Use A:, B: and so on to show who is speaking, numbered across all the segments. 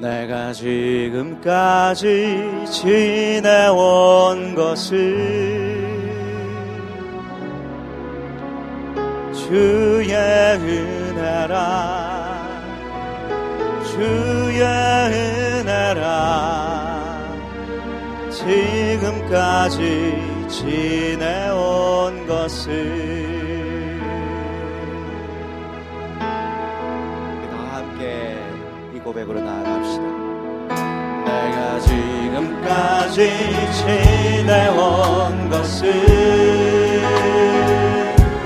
A: 내가 지금까지 지내온 것을 주의 은혜라 주의 은혜라. 지금까지 지내온 것을 고백으로 나아갑시다. 내가 지금까지 지내온 것을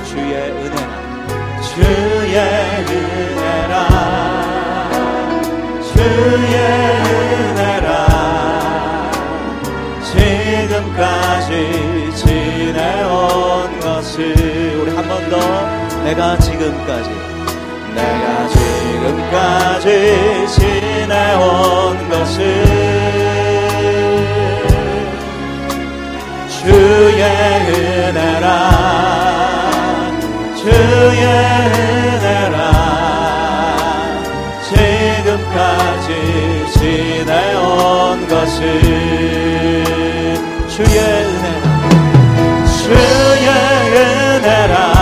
A: 주의 은혜라. 주의 은혜라. 주의 은혜라. 지금까지 지내온 것을 우리 한 번 더 내가 지금까지 내가 지금까지 지내온 것을 주의 은혜라 주의 은혜라. 지금까지 지내온 것을 주의 은혜라 주의 은혜라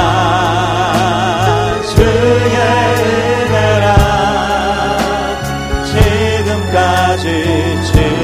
A: 지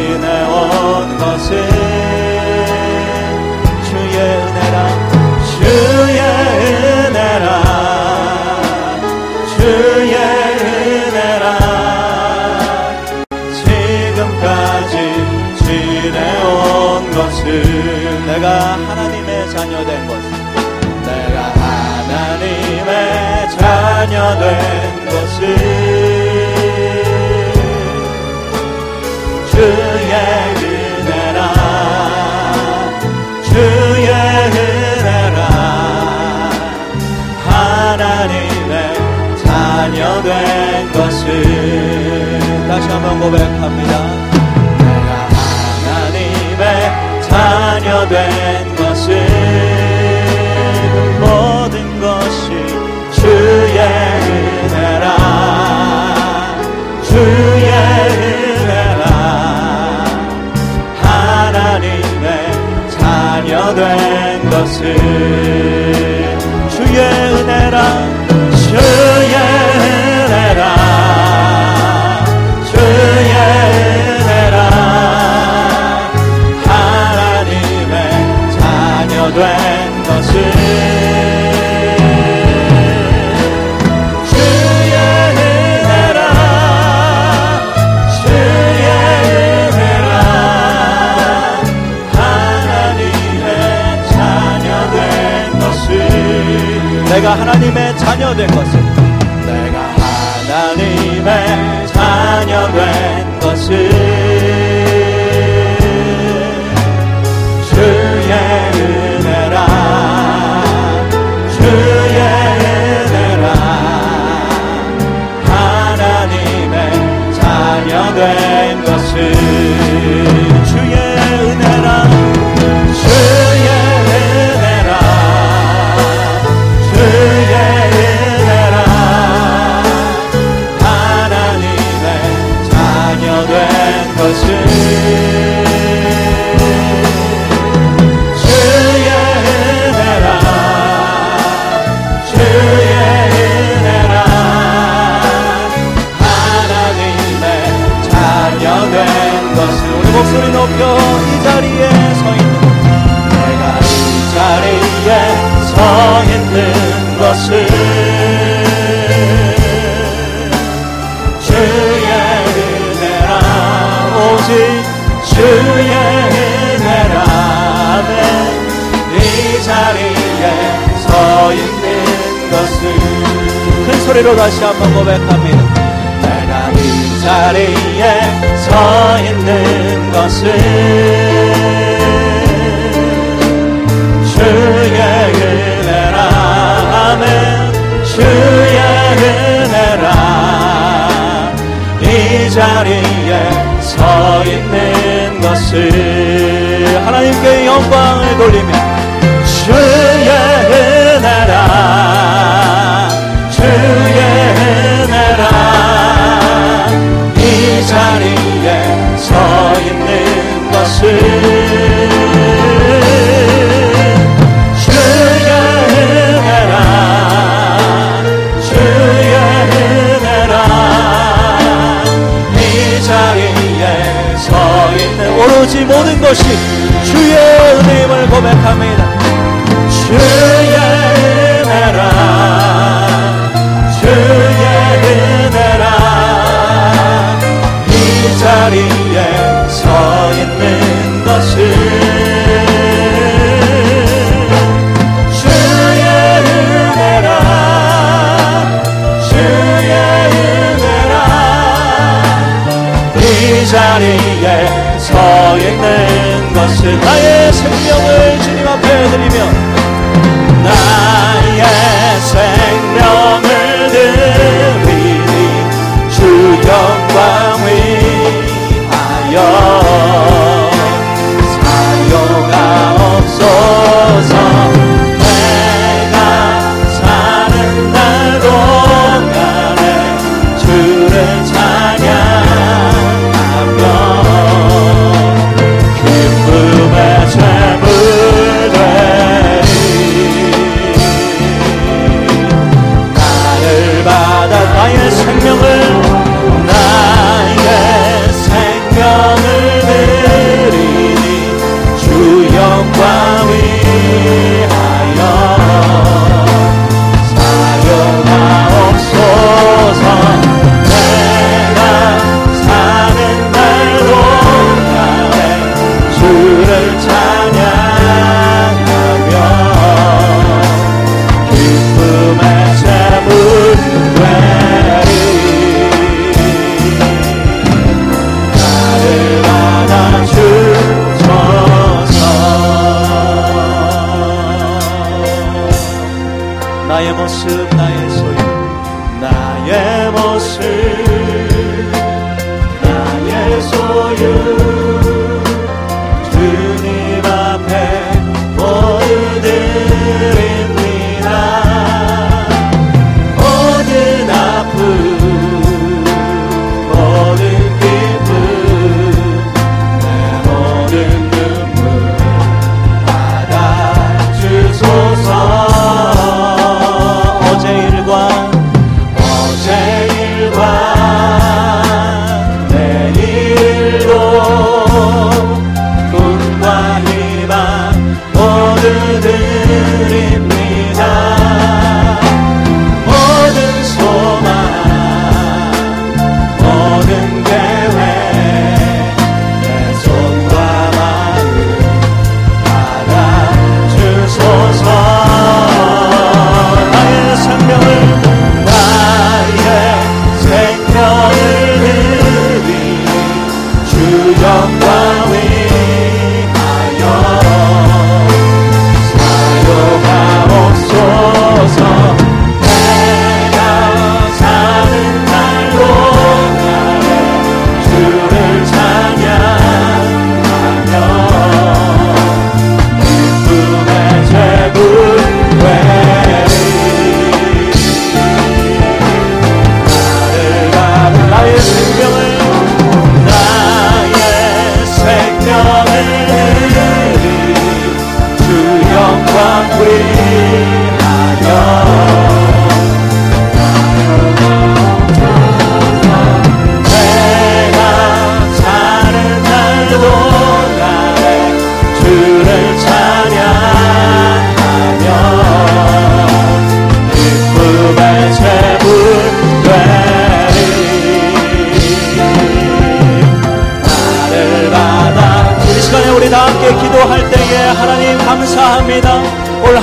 A: 고백합니다. 내가 하나님의 자녀 된 것을 내가 하나님의 자녀 된 것을. 내가 하나님의 자녀 된 것을 한번 고백합니다. 내가 이 자리에 서 있는 것을 주의 은혜라 아멘 주의 은혜라. 이 자리에 서 있는 것을 하나님께 영광을 돌리며 주의 오로지 모든 것이 주의 은혜임을 고백합니다. 주의 은혜라, 주의 은혜라, 이 자리. 나의 생명을 주님 앞에 드리며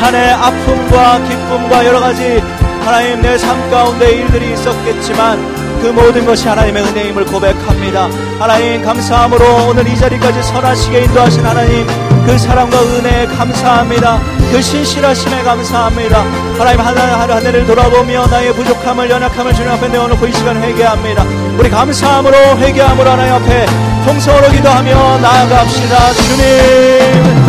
A: 한해 아픔과 기쁨과 여러 가지 하나님 내 삶 가운데 일들이 있었겠지만 그 모든 것이 하나님의 은혜임을 고백합니다. 하나님 감사함으로 오늘 이 자리까지 선하시게 인도하신 하나님 그 사랑과 은혜에 감사합니다. 그 신실하심에 감사합니다. 하나님 하나 해를 돌아보며 나의 부족함을 연약함을 주님 앞에 내어놓고 이 시간 회개합니다. 우리 감사함으로 회개함으로 하나님 앞에 통성으로 기도하며 나아갑시다. 주님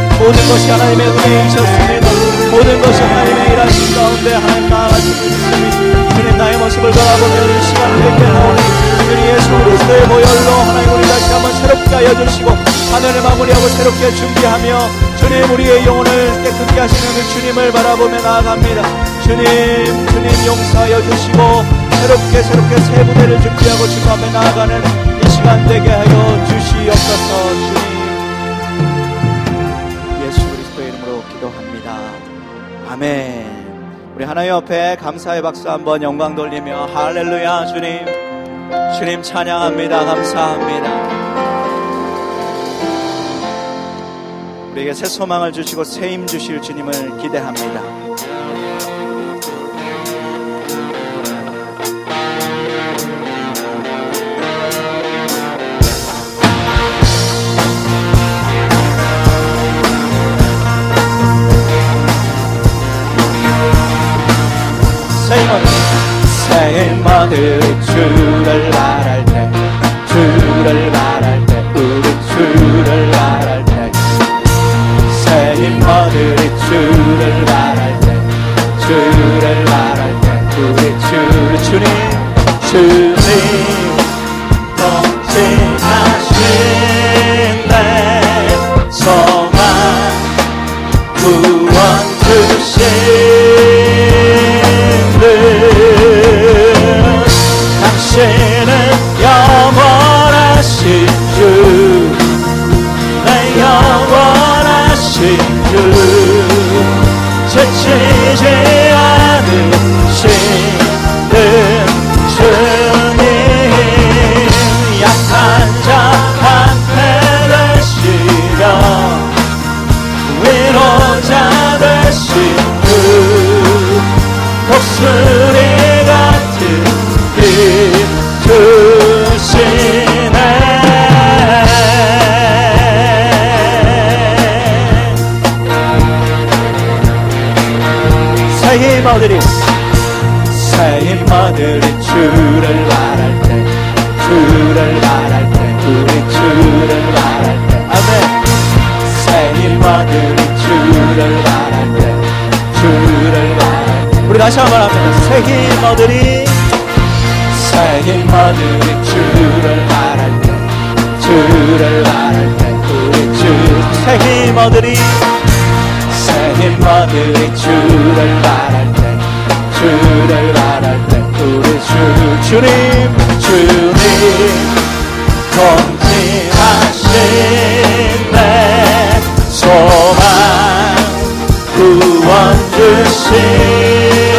A: 모든 것이 하나님의 은혜이셨습니다. 모든 것이 하나님의 일하신 가운데 하나님 나아가시고 있습니다. 주님 나의 모습을 바라보며 이 시간을 듣게 하오니 주님 예수 그리스도의 보혈로 하나님 우리 다시 한번 새롭게 하여 주시고 하늘을 마무리하고 새롭게 준비하며 주님 우리의 영혼을 깨끗게 하시는 그 주님을 바라보며 나아갑니다. 주님 주님 용서하여 주시고 새롭게 새롭게 새 무대를 준비하고 주님 앞에 나아가는 이 시간 되게 하여 주시옵소서 주님 아멘. 우리 하나님 옆에 감사의 박수 한번 영광 돌리며 할렐루야 주님 주님 찬양합니다. 감사합니다. 우리에게 새 소망을 주시고 새 힘 주실 주님을 기대합니다. 새임들이 주를 말할 때 주를 말할 때 우리 주를 말할 때 새임들이 주를 말할 때 주를 말할 때 우리 주 주님 주님 동치하신 내 소망 구 새 힘아들이 새 힘아들이 주를 말할 때 주를 말할 때 우리 주를 말할 때. 아멘. 새 힘아들이 주를 말할 때 주를 말할 때. 우리 다시 한번 합니다. 새 힘아들이 새 힘아들이 주를 말할 때 주를 말할 때 우리 주새 힘아들이 새 힘아들이 주를 말할 때 주를 말할 때 우리 주 주님 주님. 동지하신 내 소망 구원 주신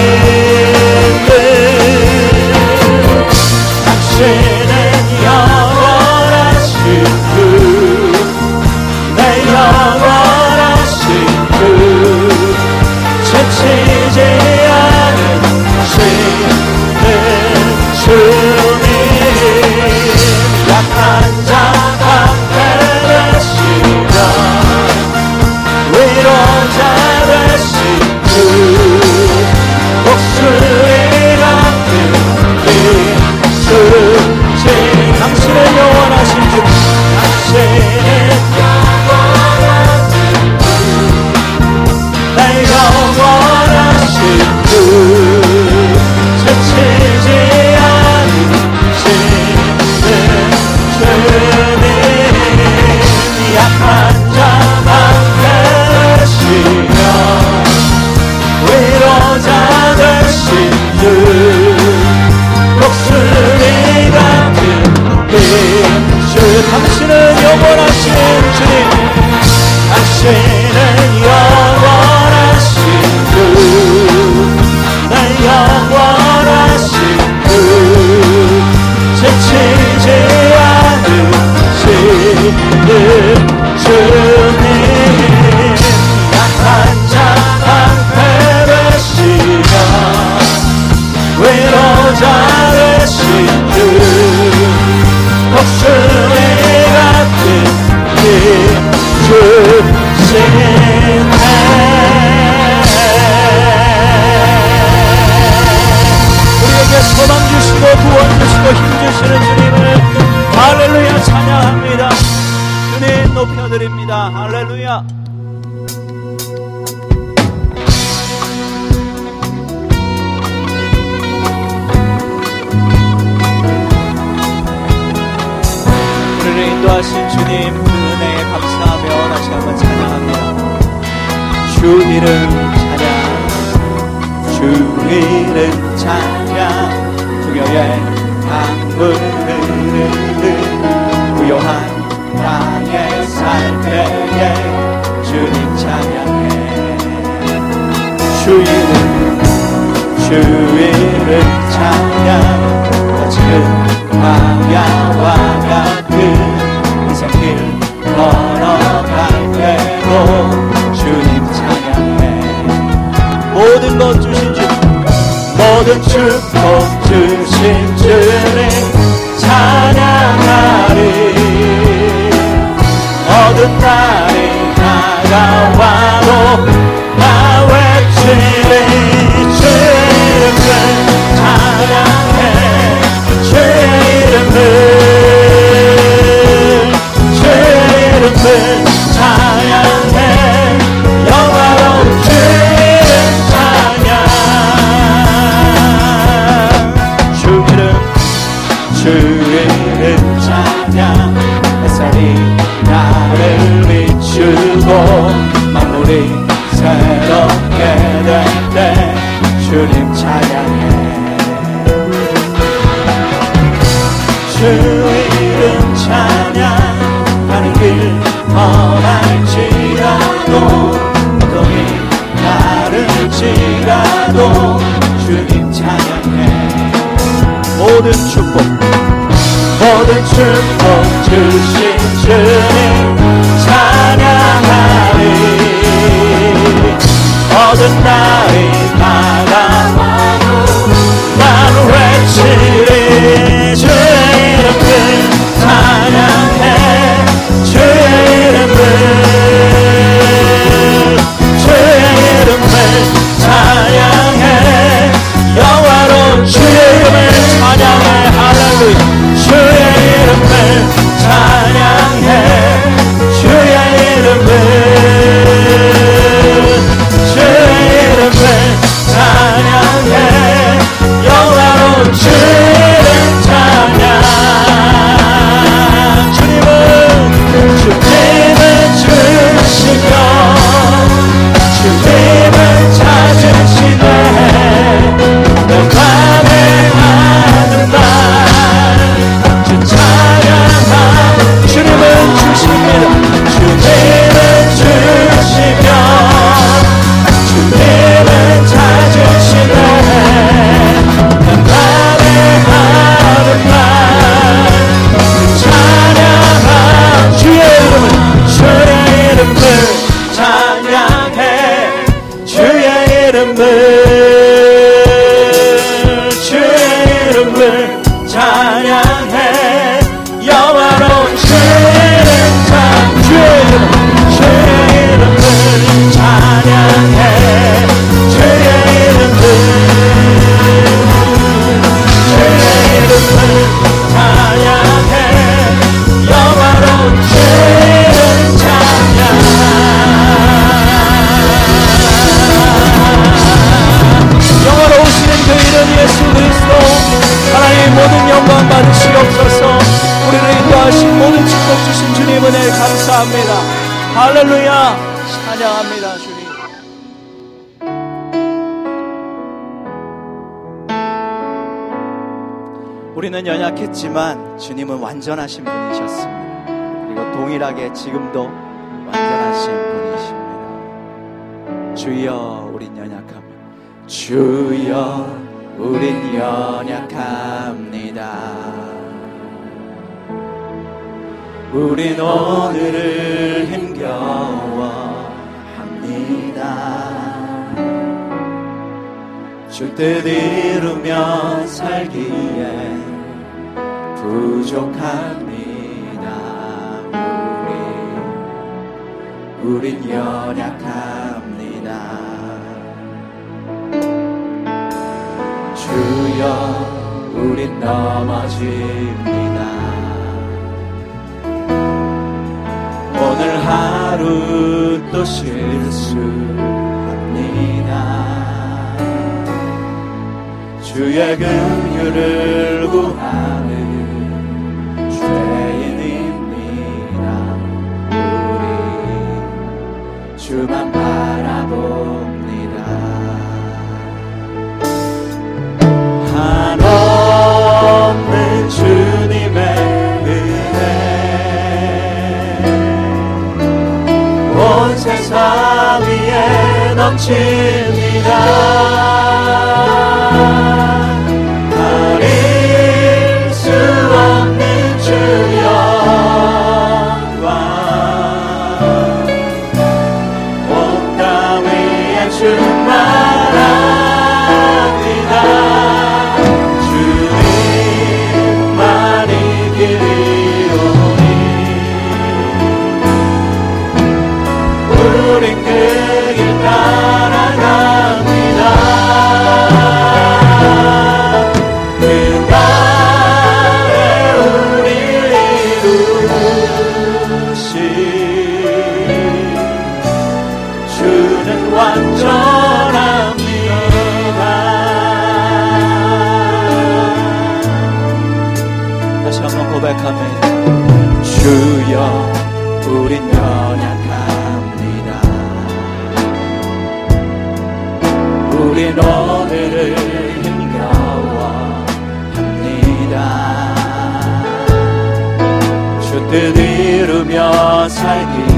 A: 고요한 땅에 살 때에 주님 찬양해. 주인은 주 이름 찬양. 거친 광야와 같은 인생길 걸어갈 때도 주님 찬양해. 모든 것 주신 주 모든 축복 주신 주님. 나를 다가와도 나 외치네 주님을 찬양해 주님을 주님을. 우리는 연약했지만 주님은 완전하신 분이셨습니다. 그리고 동일하게 지금도 완전하신 분이십니다. 주여, 우린 연약합니다. 주여, 우린 연약합니다. 우린 오늘을 힘겨워합니다. 줄 뜻 이루며 살기에 부족합니다. 우리 우린 연약합니다. 주여 우린 넘어집니다. 오늘 하루 또 실수합니다. 주의 긍휼을 구하 nossa igreja.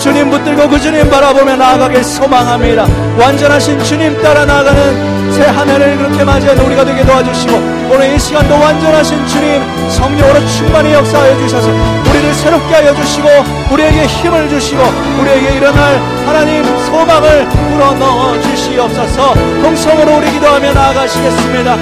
A: 주님 붙들고 그 주님 바라보며 나아가길 소망합니다. 완전하신 주님 따라 나아가는 새 한 해를 그렇게 맞이하는 우리가 되게 도와주시고 오늘 이 시간도 완전하신 주님 성령으로 충만히 역사하여 주셔서 우리를 새롭게 하여 주시고 우리에게 힘을 주시고 우리에게 일어날 하나님 소망을 불어넣어 주시옵소서 동성으로 우리 기도하며 나아가시겠습니다.